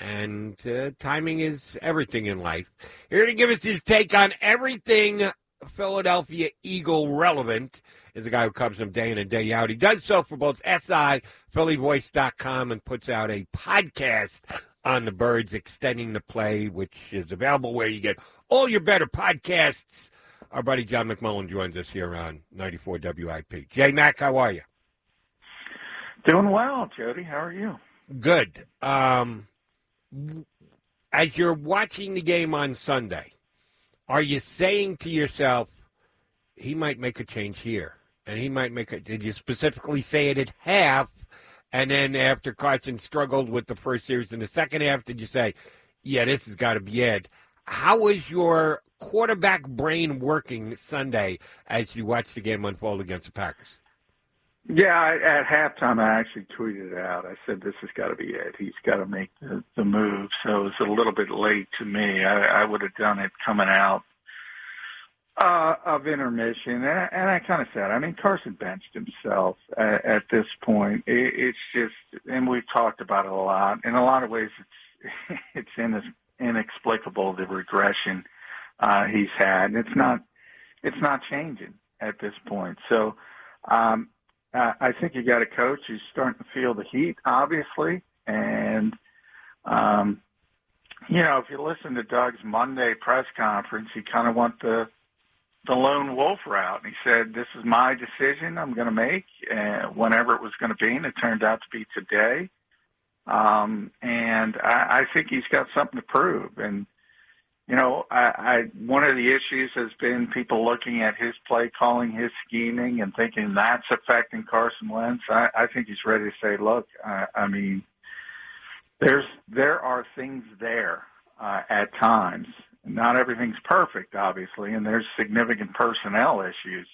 And uh, timing is everything in life. Here to give us his take on everything Philadelphia Eagle relevant is a guy who comes from day in and day out. He does so for both SI, PhillyVoice.com, and puts out a podcast on the birds, extending the play, which is available where you get all your better podcasts. Our buddy John McMullen joins us here on 94 WIP. Jay Mack, how are you? Doing well, Jody. How are you? Good. Um, as you're watching the game on Sunday, are you saying to yourself, he might make a change here? And he might make it. Did you specifically say it at half? And then after Carson struggled with the first series in the second half, did you say, yeah, this has got to be it? How was your quarterback brain working Sunday as you watched the game unfold against the Packers? Yeah, I, at halftime, I actually tweeted it out. I said, "This has got to be it. He's got to make the, the move." So it was a little bit late to me. I, I would have done it coming out uh, of intermission, and I, and I kind of said, I mean, Carson benched himself at, at this point. It, it's just, and we've talked about it a lot. In a lot of ways, it's it's in, inexplicable the regression uh, he's had. And it's not it's not changing at this point. So. Um, uh, I think you got a coach who's starting to feel the heat, obviously, and um, you know, if you listen to Doug's Monday press conference, he kind of went the the lone wolf route. And he said, "This is my decision. I'm going to make, uh, whenever it was going to be." And it turned out to be today. Um, and I, I think he's got something to prove. And you know, I, I one of the issues has been people looking at his play calling, his scheming, and thinking that's affecting Carson Wentz. I, I think he's ready to say, look, I, I mean, there's there are things there uh, at times. Not everything's perfect, obviously, and there's significant personnel issues.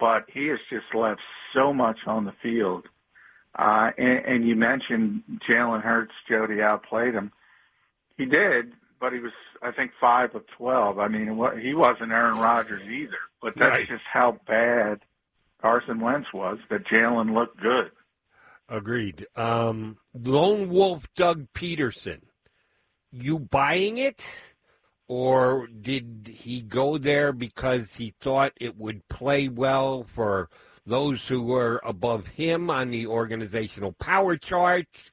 But he has just left so much on the field. Uh, and, and you mentioned Jalen Hurts, Jody outplayed him. He did, but he was, I think, five of twelve. I mean, he wasn't Aaron Rodgers either. But that's Right. just how bad Carson Wentz was. That Jalen looked good. Agreed. Um, Lone Wolf Doug Pederson, you buying it? Or did he go there because he thought it would play well for those who were above him on the organizational power charts?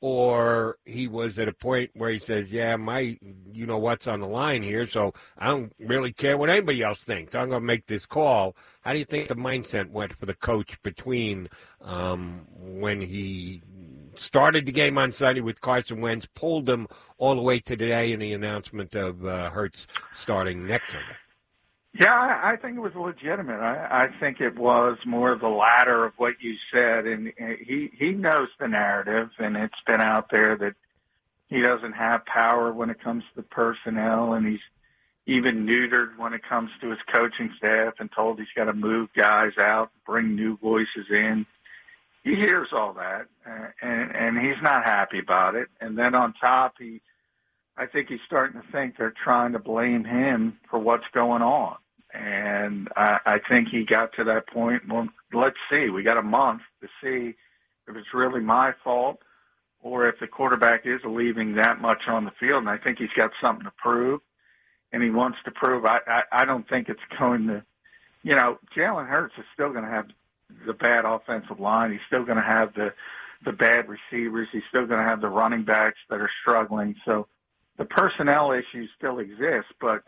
Or he was at a point where he says, Yeah, my, you know what's on the line here, so I don't really care what anybody else thinks. I'm going to make this call. How do you think the mindset went for the coach between um, when he started the game on Sunday with Carson Wentz, pulled him all the way to today, and the announcement of uh, Hurts starting next Sunday. Yeah, I, think it was legitimate. I, think it was more the latter of what you said, and he he knows the narrative, and it's been out there that he doesn't have power when it comes to the personnel, and he's even neutered when it comes to his coaching staff, and told he's got to move guys out, bring new voices in. He hears all that, and and he's not happy about it. And then on top, he I think he's starting to think they're trying to blame him for what's going on. And I, I think he got to that point. Well, let's see. We got a month to see if it's really my fault or if the quarterback is leaving that much on the field. And I think he's got something to prove. And he wants to prove. I, I, I don't think it's going to, you know, Jalen Hurts is still going to have the bad offensive line. He's still going to have the the bad receivers. He's still going to have the running backs that are struggling. So the personnel issues still exist, but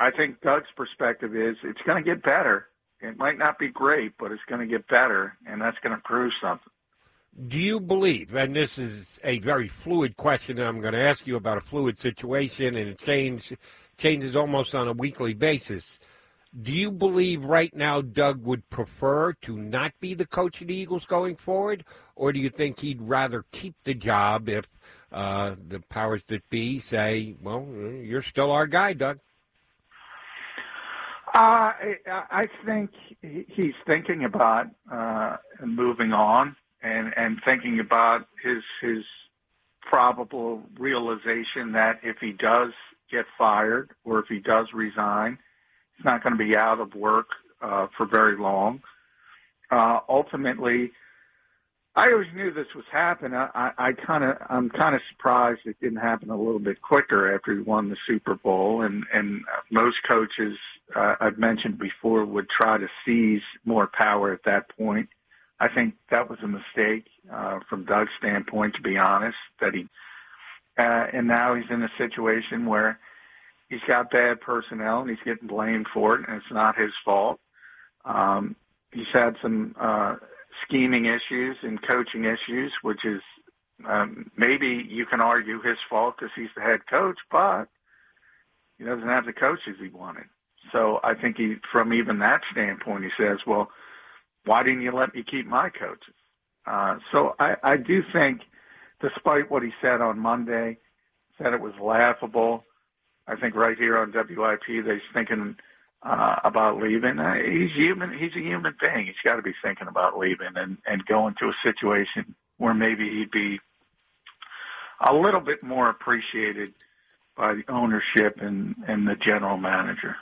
I think Doug's perspective is it's going to get better. It might not be great, but it's going to get better, and that's going to prove something. Do you believe, and this is a very fluid question, and I'm going to ask you about a fluid situation, and it change, changes almost on a weekly basis. Do you believe right now Doug would prefer to not be the coach of the Eagles going forward, or do you think he'd rather keep the job if uh, the powers that be say, "Well, you're still our guy, Doug"? Uh, I think he's thinking about uh, moving on and and thinking about his his probable realization that if he does get fired or if he does resign He's not going to be out of work uh, for very long. Uh, ultimately, I always knew this was happening. I, I kind of, I'm kind of surprised it didn't happen a little bit quicker after he won the Super Bowl. And and most coaches uh, I've mentioned before would try to seize more power at that point. I think that was a mistake uh, from Doug's standpoint, to be honest. That he, uh, and now he's in a situation where he's got bad personnel and he's getting blamed for it, and it's not his fault. Um, he's had some uh, scheming issues and coaching issues, which is um, maybe you can argue his fault because he's the head coach, but he doesn't have the coaches he wanted. So I think he, from even that standpoint, he says, "Well, why didn't you let me keep my coaches?" Uh, so I, I do think, despite what he said on Monday, said it was laughable. I think right here on WIP, they're thinking uh, about leaving. Uh, he's human. He's a human being. He's got to be thinking about leaving and and going to a situation where maybe he'd be a little bit more appreciated by the ownership and and the general manager.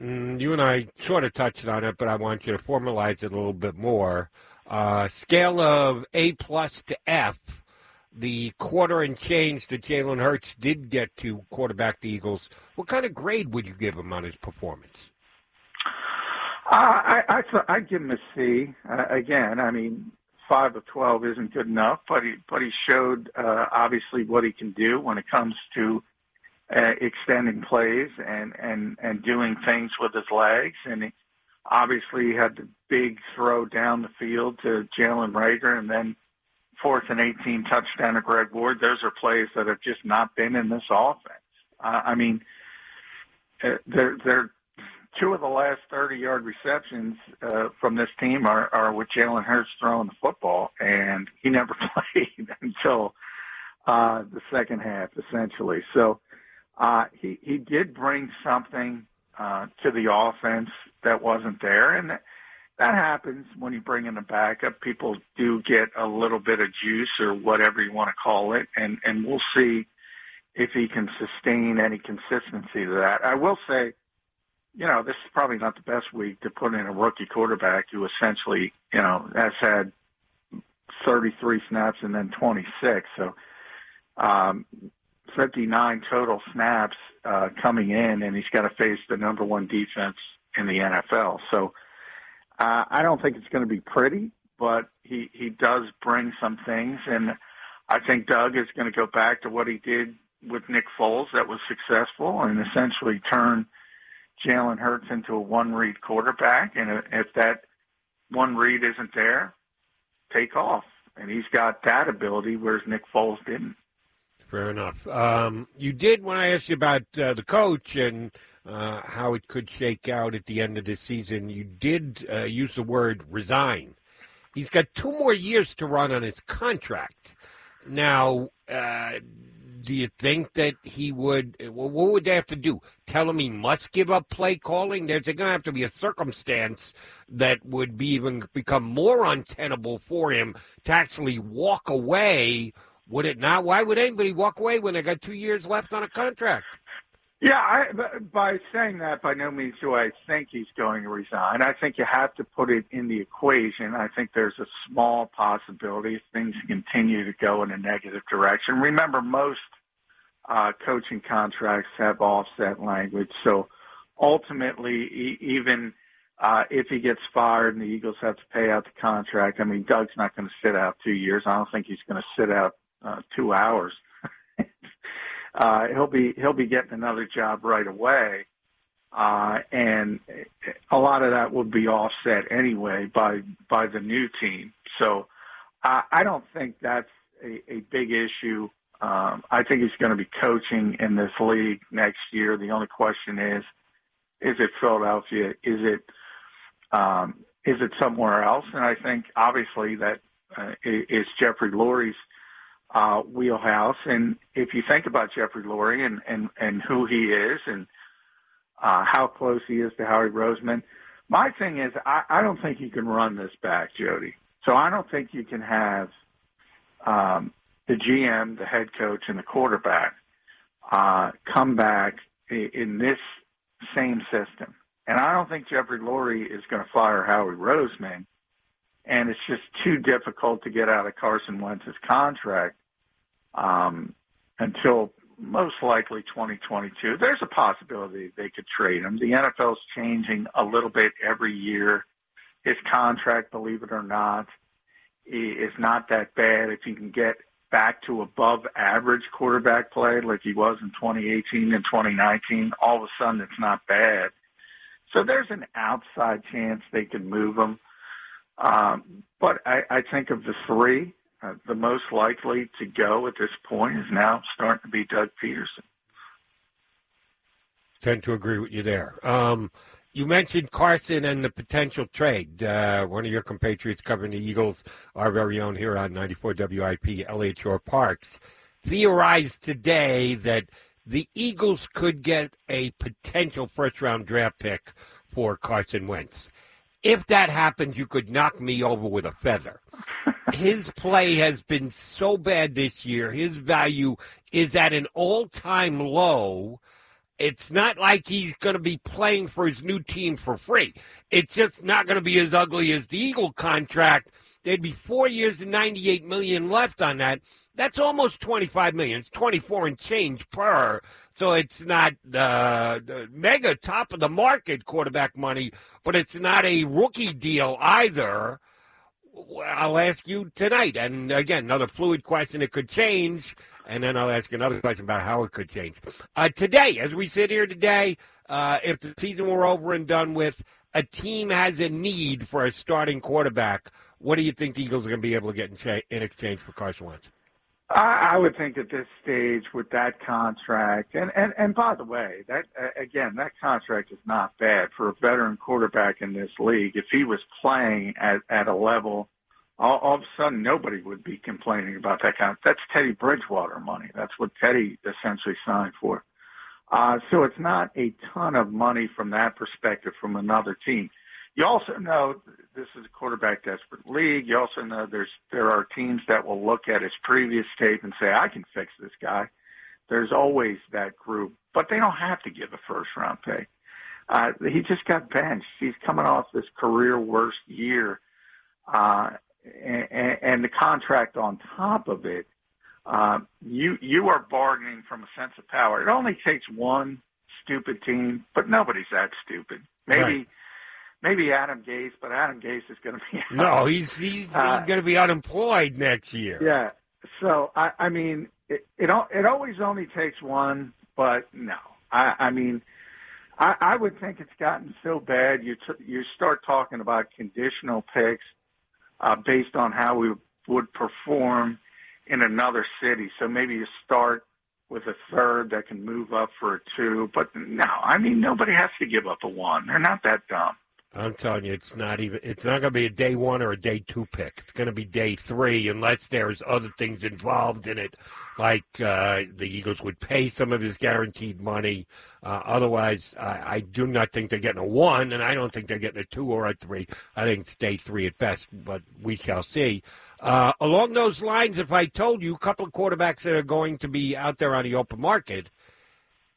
Mm, you and I sort of touched on it, but I want you to formalize it a little bit more. Uh, scale of A plus to F the quarter and change that Jalen Hurts did get to quarterback the Eagles, what kind of grade would you give him on his performance? Uh, I, I I'd give him a C. Uh, again, I mean, five of twelve isn't good enough, but he but he showed uh, obviously what he can do when it comes to uh, extending plays and and and doing things with his legs, and he obviously had the big throw down the field to Jalen Reagor and then fourth and 18 touchdown to Greg Ward. Those are plays that have just not been in this offense. Uh, I mean, uh, they're, they're two of the last 30 yard receptions uh, from this team are, are with Jalen Hurts throwing the football, and he never played until uh, the second half, essentially. So uh, he he did bring something uh, to the offense that wasn't there, and that happens when you bring in a backup. People do get a little bit of juice or whatever you want to call it, and and we'll see if he can sustain any consistency to that. I will say, you know, this is probably not the best week to put in a rookie quarterback who essentially, you know, has had 33 snaps and then 26. So, um, 59 total snaps uh, coming in, and he's got to face the number one defense in the NFL. So uh, I don't think it's going to be pretty, but he he does bring some things, and I think Doug is going to go back to what he did with Nick Foles that was successful, and essentially turn Jalen Hurts into a one read quarterback. And if that one read isn't there, take off. And he's got that ability, whereas Nick Foles didn't. Fair enough. Um, you did when I asked you about uh, the coach and uh, how it could shake out at the end of the season. You did uh, use the word resign. He's got two more years to run on his contract. Now, uh, do you think that he would? Well, what would they have to do? Tell him he must give up play calling? There's going to have to be a circumstance that would be even become more untenable for him to actually walk away. Would it not? Why would anybody walk away when they got two years left on a contract? Yeah, I, by saying that, by no means do I think he's going to resign. I think you have to put it in the equation. I think there's a small possibility if things continue to go in a negative direction. Remember, most uh, coaching contracts have offset language, so ultimately, e- even uh, if he gets fired and the Eagles have to pay out the contract, I mean, Doug's not going to sit out two years. I don't think he's going to sit out uh, two hours. uh, he'll be he'll be getting another job right away, uh, and a lot of that will be offset anyway by by the new team. So uh, I don't think that's a, a big issue. Um, I think he's going to be coaching in this league next year. The only question is, is it Philadelphia? Is it um, is it somewhere else? And I think obviously that uh, is Jeffrey Lurie's uh, wheelhouse. And if you think about Jeffrey Lurie and, and, and who he is and uh, how close he is to Howie Roseman, my thing is I, I don't think you can run this back, Jody. So I don't think you can have um, the GM, the head coach, and the quarterback uh, come back in this same system. And I don't think Jeffrey Lurie is going to fire Howie Roseman. And it's just too difficult to get out of Carson Wentz's contract um, until most likely 2022. There's a possibility they could trade him. The NFL's changing a little bit every year. His contract, believe it or not, is not that bad if you can get back to above average quarterback play like he was in 2018 and 2019. All of a sudden, it's not bad. So there's an outside chance they can move him. Um, but I, I think of the three, uh, the most likely to go at this point is now starting to be Doug Pederson. Tend to agree with you there. Um, you mentioned Carson and the potential trade. Uh, one of your compatriots covering the Eagles, our very own here on 94 WIP, Eliot Shorr-Parks, theorized today that the Eagles could get a potential first round draft pick for Carson Wentz. If that happens, you could knock me over with a feather. His play has been so bad this year. His value is at an all time low. It's not like he's going to be playing for his new team for free. It's just not going to be as ugly as the Eagle contract. There'd be four years and 98 million left on that. That's almost 25 million. It's 24 and change per. So it's not uh, mega top of the market quarterback money, but it's not a rookie deal either. I'll ask you tonight. And again, another fluid question. It could change. And then I'll ask another question about how it could change. Uh, today, as we sit here today, uh, if the season were over and done with, a team has a need for a starting quarterback. What do you think the Eagles are going to be able to get in, cha- in exchange for Carson Wentz? I, I would think at this stage with that contract, and and and by the way, that again, that contract is not bad for a veteran quarterback in this league. If he was playing at at a level, all, all of a sudden nobody would be complaining about that. Of, that's Teddy Bridgewater money. That's what Teddy essentially signed for. Uh, so it's not a ton of money from that perspective from another team. You also know this is a quarterback desperate league. You also know there's there are teams that will look at his previous tape and say, I can fix this guy. There's always that group, but they don't have to give a first round pick. Uh, he just got benched. He's coming off this career worst year, uh, and, and the contract on top of it. Uh, you you are bargaining from a sense of power. It only takes one stupid team, but nobody's that stupid. Maybe. Right maybe Adam Gase, but Adam Gase is going to be out. no. He's he's, uh, he's going to be unemployed next year. Yeah. So I I mean it it, it always only takes one, but no. I I mean. I, I would think it's gotten so bad. You t- you start talking about conditional picks uh, based on how we would perform in another city. So maybe you start with a third that can move up for a two. But no, I mean nobody has to give up a one. They're not that dumb. I'm telling you, it's not even. It's not going to be a day one or a day two pick. It's going to be day three, unless there's other things involved in it, like uh, the Eagles would pay some of his guaranteed money. Uh, otherwise, I, I, do not think they're getting a one, and I don't think they're getting a two or a three. I think it's day three at best, but we shall see. Uh, along those lines, if I told you a couple of quarterbacks that are going to be out there on the open market,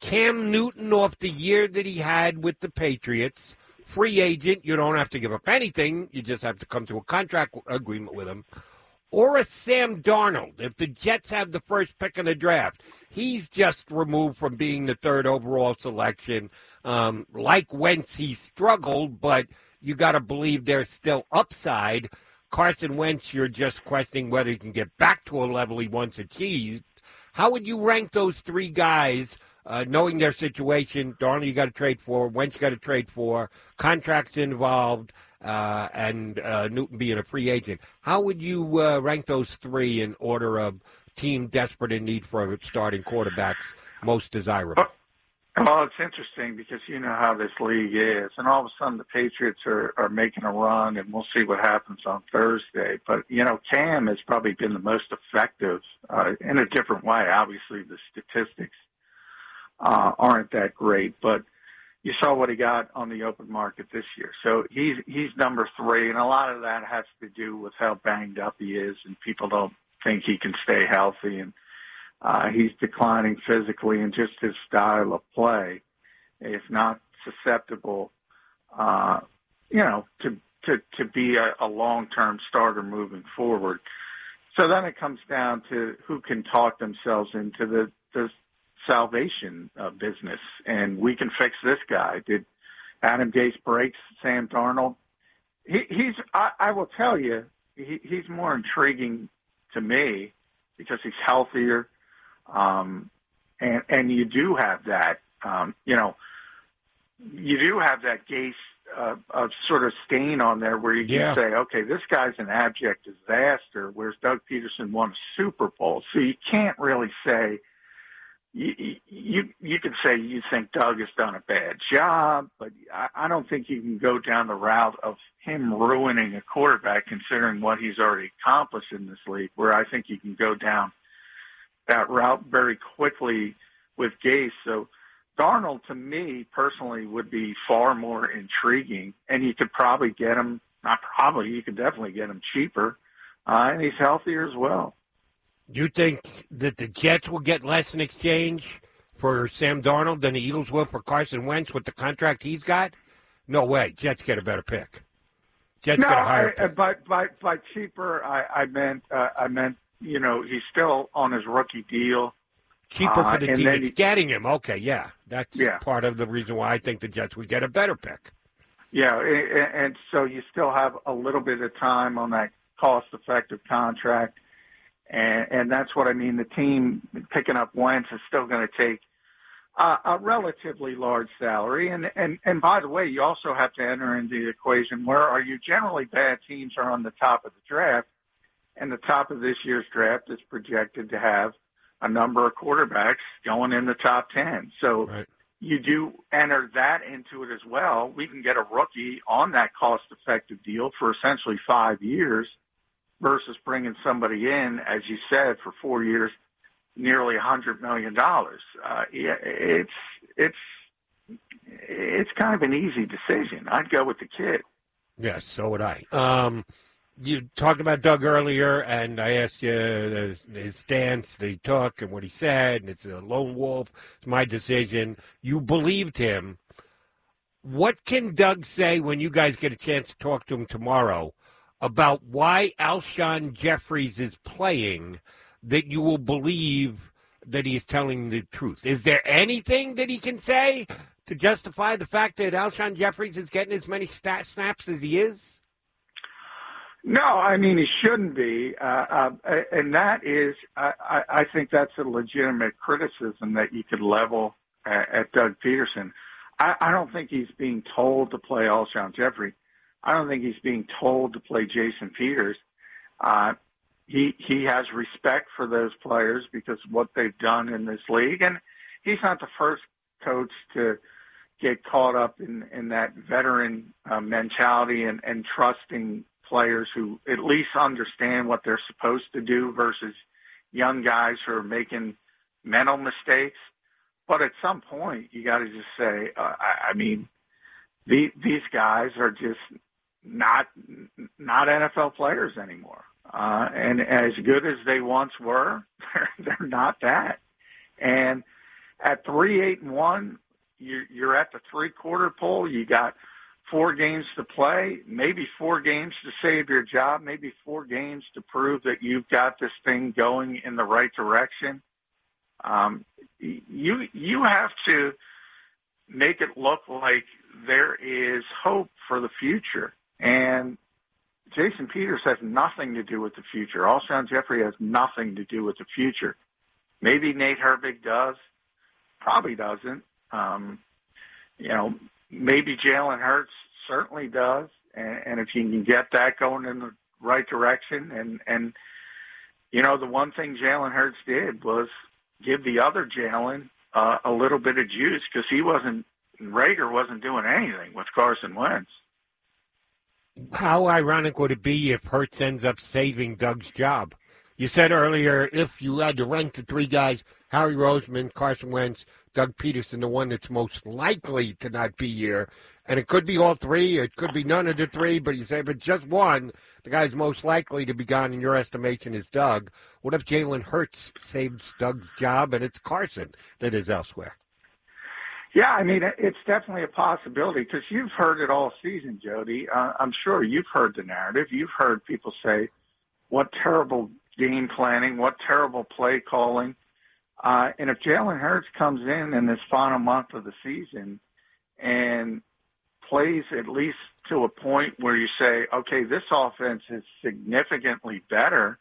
Cam Newton off the year that he had with the Patriots free agent. You don't have to give up anything. You just have to come to a contract agreement with him. Or a Sam Darnold. If the Jets have the first pick in the draft, he's just removed from being the third overall selection. Um, like Wentz, he struggled, but you got to believe there's still upside. Carson Wentz, you're just questioning whether he can get back to a level he once achieved. How would you rank those three guys, uh, knowing their situation? Darnold, you got to trade for. Wentz, you got to trade for. Contracts involved, uh, and uh, Newton being a free agent. How would you uh, rank those three in order of team desperate in need for starting quarterbacks most desirable? Well, it's interesting because you know how this league is, and all of a sudden the Patriots are, are making a run, and we'll see what happens on Thursday. But you know, Cam has probably been the most effective uh, in a different way. Obviously, the statistics uh, aren't that great, but you saw what he got on the open market this year. So he's he's number three, and a lot of that has to do with how banged up he is, and people don't think he can stay healthy and uh, he's declining physically and just his style of play is not susceptible, uh, you know, to, to, to be a, a long-term starter moving forward. So then it comes down to who can talk themselves into the, the salvation uh, business. And we can fix this guy. Did Adam Gase breaks Sam Darnold? He, he's, I, I will tell you, he, he's more intriguing to me because he's healthier um, and, and you do have that, um, you know, you do have that Gase uh, of sort of stain on there where you can Yeah. say, okay, this guy's an abject disaster, whereas Doug Pederson won a Super Bowl. So you can't really say, you, you you can say you think Doug has done a bad job, but I, I don't think you can go down the route of him ruining a quarterback, considering what he's already accomplished in this league. Where I think you can go down that route very quickly with Gase. So Darnold, to me personally, would be far more intriguing, and you could probably get him. Not probably, you could definitely get him cheaper, uh, and he's healthier as well. You think that the Jets will get less in exchange for Sam Darnold than the Eagles will for Carson Wentz with the contract he's got? No way. Jets get a better pick. Jets no, get a higher I, pick. by by by cheaper, I, I meant uh, I meant you know he's still on his rookie deal. Cheaper uh, for the and team that's you- getting him. Okay, yeah. That's Yeah. part of the reason why I think the Jets would get a better pick. Yeah, and, and so you still have a little bit of time on that cost-effective contract, and and that's what I mean. The team picking up Wentz is still going to take uh, a relatively large salary, and and and by the way, you also have to enter into the equation where are you generally bad teams are on the top of the draft, and the top of this year's draft is projected to have a number of quarterbacks going in the top ten. So Right. you do enter that into it as well. We can get a rookie on that cost effective deal for essentially five years versus bringing somebody in, as you said, for four years, nearly a hundred million dollars. Uh, yeah, it's, it's, it's kind of an easy decision. I'd go with the kid. Yes, so would I. Um, you talked about Doug earlier, and I asked you his stance that he took and what he said, and it's a lone wolf. It's my decision. You believed him. What can Doug say when you guys get a chance to talk to him tomorrow about why Alshon Jeffries is playing that you will believe that he is telling the truth? Is there anything that he can say to justify the fact that Alshon Jeffries is getting as many stat snaps as he is? No, I mean he shouldn't be, uh, uh, and that is, I, I think that's a legitimate criticism that you could level at, at Doug Pederson. I, I don't think he's being told to play Alshon Jeffery. I don't think he's being told to play Jason Peters. Uh, he he has respect for those players because of what they've done in this league, and he's not the first coach to get caught up in in that veteran uh, mentality and and trusting players who at least understand what they're supposed to do versus young guys who are making mental mistakes. But at some point, you got to just say, uh, I, I mean, the, these guys are just not not NFL players anymore. Uh, and as good as they once were, they're, not that. And at three, eight, and one, you're, you're at the three quarter pole. You got four games to play, maybe four games to save your job, maybe four games to prove that you've got this thing going in the right direction. Um, you you have to make it look like there is hope for the future. And Jason Peters has nothing to do with the future. All Alshon Jeffery has nothing to do with the future. Maybe Nate Herbig does, probably doesn't. Um, you know, maybe Jalen Hurts certainly does, and, and if you can get that going in the right direction, and and you know, the one thing Jalen Hurts did was give the other Jalen uh, a little bit of juice because he wasn't Reagor wasn't doing anything with Carson Wentz. How ironic would it be if Hurts ends up saving Doug's job? You said earlier if you had to rank the three guys, Harry Roseman, Carson Wentz, Doug Pederson, the one that's most likely to not be here. And it could be all three, it could be none of the three, but you say, but just one, the guy's most likely to be gone in your estimation is Doug. What if Jalen Hurts saves Doug's job and it's Carson that is elsewhere? Yeah, I mean, it's definitely a possibility because you've heard it all season, Jody. Uh, I'm sure you've heard the narrative. You've heard people say, what terrible game planning, what terrible play calling. Uh, and if Jalen Hurts comes in in this final month of the season and plays at least to a point where you say, okay, this offense is significantly better.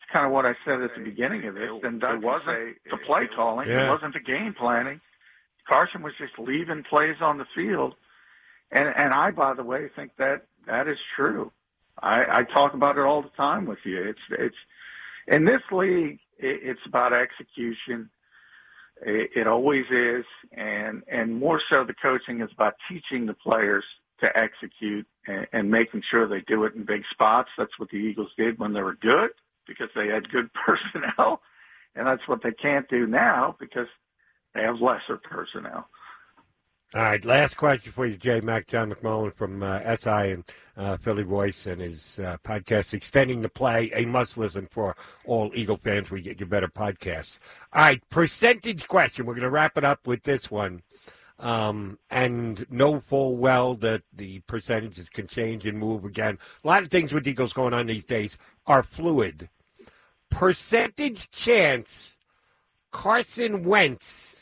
It's kind of what I said at the beginning of this. Then it wasn't the play calling. Yeah. It wasn't the game planning. Carson was just leaving plays on the field. And, and I, by the way, think that that is true. I, I talk about it all the time with you. It's, it's, in this league, it, it's about execution. It, it always is. And, and more so the coaching is about teaching the players to execute and, and making sure they do it in big spots. That's what the Eagles did when they were good because they had good personnel. And that's what they can't do now because they have lesser personnel. All right, last question for you, Jay Mack, John McMullen from uh, SI and uh, Philly Voice and his uh, podcast, Extending the Play, a must listen for all Eagle fans. We get you better podcasts. All right, percentage question. We're going to wrap it up with this one. Um, and know full well that the percentages can change and move again. A lot of things with Eagles going on these days are fluid. Percentage chance Carson Wentz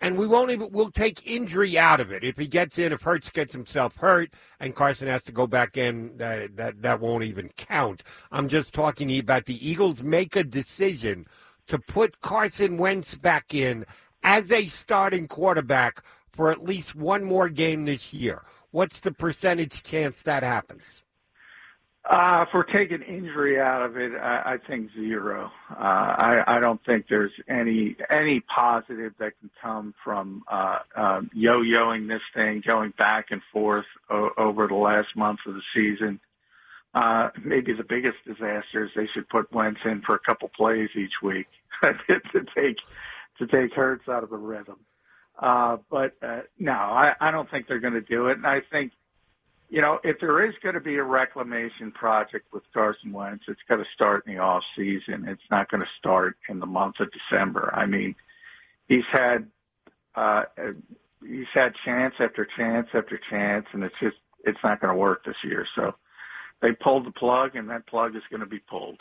and we won't even we'll take injury out of it. If he gets in, if Hurts gets himself hurt and Carson has to go back in, uh, that that won't even count. I'm just talking to you about the Eagles make a decision to put Carson Wentz back in as a starting quarterback for at least one more game this year. What's the percentage chance that happens? Uh, if we're taking injury out of it, I, I think zero. Uh, I, I don't think there's any any positive that can come from uh, um, yo-yoing this thing, going back and forth o- over the last month of the season. Uh, maybe the biggest disaster is they should put Wentz in for a couple plays each week to take to take Hurts out of the rhythm. Uh, but uh, no, I, I don't think they're going to do it, and I think you know, if there is going to be a reclamation project with Carson Wentz, it's going to start in the off season. It's not going to start in the month of December. I mean, he's had uh, he's had chance after chance after chance, and it's just it's not going to work this year. So they pulled the plug, and that plug is going to be pulled.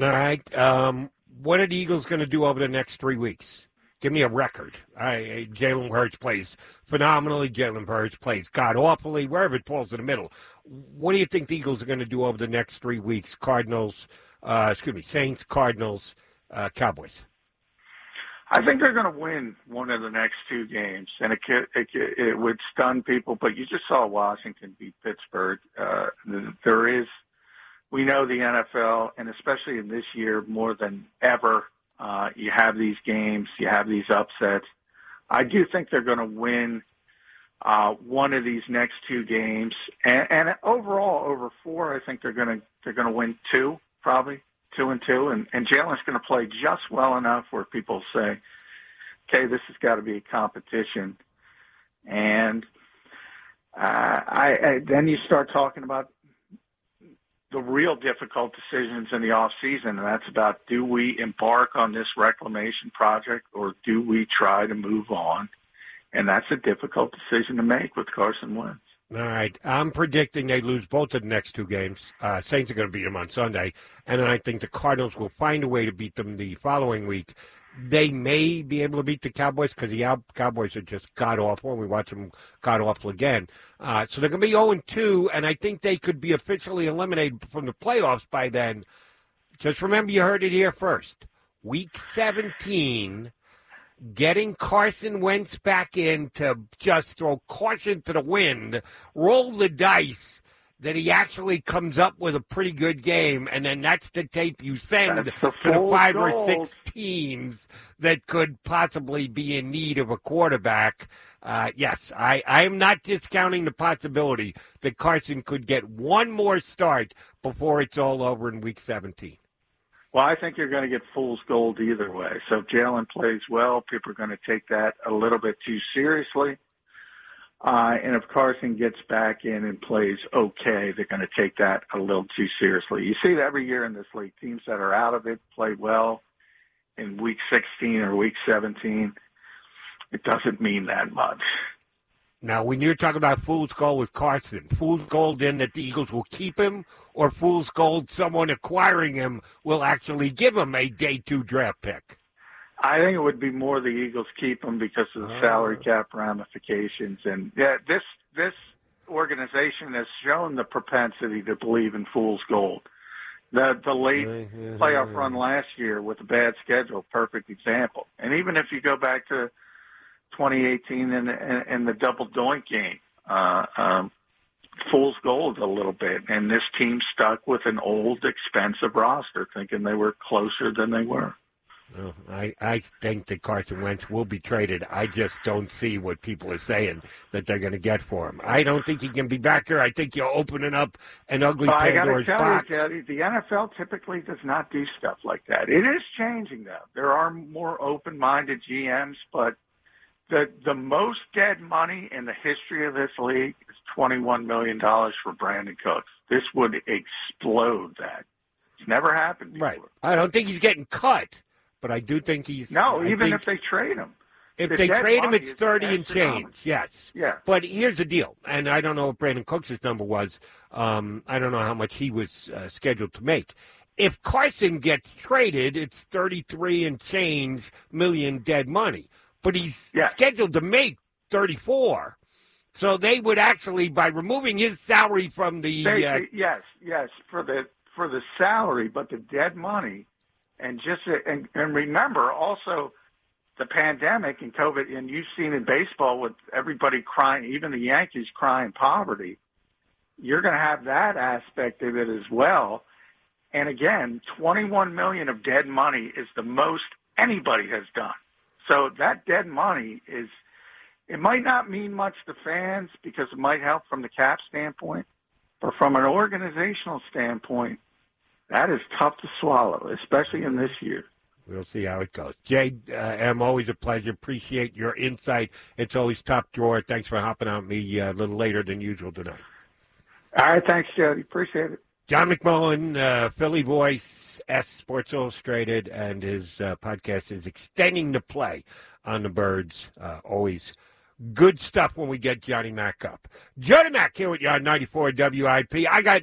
All right. Um, what are the Eagles going to do over the next three weeks? Give me a record. I, Jalen Hurts plays phenomenally. Jalen Hurts plays god awfully, wherever it falls in the middle. What do you think the Eagles are going to do over the next three weeks? Cardinals, uh, excuse me, Saints, Cardinals, uh, Cowboys. I think they're going to win one of the next two games, and it could, it, it would stun people. But you just saw Washington beat Pittsburgh. Uh, there is, we know the NFL, and especially in this year more than ever, uh, you have these games, you have these upsets. I do think they're going to win uh, one of these next two games, and, and overall over four, I think they're going to they're going to win two, probably two and two, and, and Jalen's going to play just well enough where people say, "Okay, this has got to be a competition," and uh, I, I then you start talking about the real difficult decisions in the off season, and that's about do we embark on this reclamation project or do we try to move on? And that's a difficult decision to make with Carson Wentz. All right. I'm predicting they lose both of the next two games. Uh, Saints are going to beat them on Sunday. And then I think the Cardinals will find a way to beat them the following week. They may be able to beat the Cowboys because the Cowboys are just god awful, we watch them god awful again. Uh, so they're going to be 0 2, and I think they could be officially eliminated from the playoffs by then. Just remember, you heard it here first. Week 17, getting Carson Wentz back in to just throw caution to the wind, roll the dice that he actually comes up with a pretty good game, and then that's the tape you send the to the five or six teams that could possibly be in need of a quarterback. Uh, yes, I, I am not discounting the possibility that Carson could get one more start before it's all over in Week 17. Well, I think you're going to get fool's gold either way. So if Jalen plays well, people are going to take that a little bit too seriously. Uh, and if Carson gets back in and plays okay, they're going to take that a little too seriously. You see it every year in this league. Teams that are out of it play well in week 16 or week 17. It doesn't mean that much. Now, when you're talking about fool's gold with Carson, fool's gold in that the Eagles will keep him, or fool's gold someone acquiring him will actually give him a day two draft pick? I think it would be more the Eagles keep him because of the salary cap ramifications, and yeah, this this organization has shown the propensity to believe in fool's gold. The the late playoff run last year with a bad schedule, perfect example. And even if you go back to 2018 and and, and the double doink game, uh, um, fool's gold a little bit, and this team stuck with an old, expensive roster, thinking they were closer than they were. Well, I, I think that Carson Wentz will be traded. I just don't see what people are saying that they're going to get for him. I don't think he can be back here. I think you're opening up an ugly Well, I got to Pandora's box. you, Jody, the NFL typically does not do stuff like that. It is changing, though. There are more open-minded GMs, but the the most dead money in the history of this league is twenty-one million dollars for Brandin Cooks. This would explode that. It's never happened before. Right. I don't think he's getting cut, but I do think he's. No, I even if they trade him. if the they trade him, it's thirty and change. Yes. Yeah. But here's the deal, and I don't know what Brandin Cooks' number was. Um, I don't know how much he was uh, scheduled to make. If Carson gets traded, it's thirty-three and change million dead money. But he's Yeah. scheduled to make thirty-four. So they would actually, by removing his salary from the They, uh, yes, yes, for the for the salary, but the dead money, and just and, and remember also the pandemic and COVID, and you've seen in baseball with everybody crying, even the Yankees crying poverty. You're going to have that aspect of it as well. And again, 21 million of dead money is the most anybody has done. So that dead money is, it might not mean much to fans because it might help from the cap standpoint, but from an organizational standpoint, that is tough to swallow, especially in this year. We'll see how it goes. Jay, uh, M, always a pleasure. Appreciate your insight. It's always top drawer. Thanks for hopping on me uh, a little later than usual tonight. All right, thanks, Jody. Appreciate it. John McMullen, uh, Philly Voice, S Sports Illustrated, and his uh, podcast is Extending the Play on the Birds. Uh, always good stuff when we get Johnny Mack up. Johnny Mack here with you on 94 WIP. I got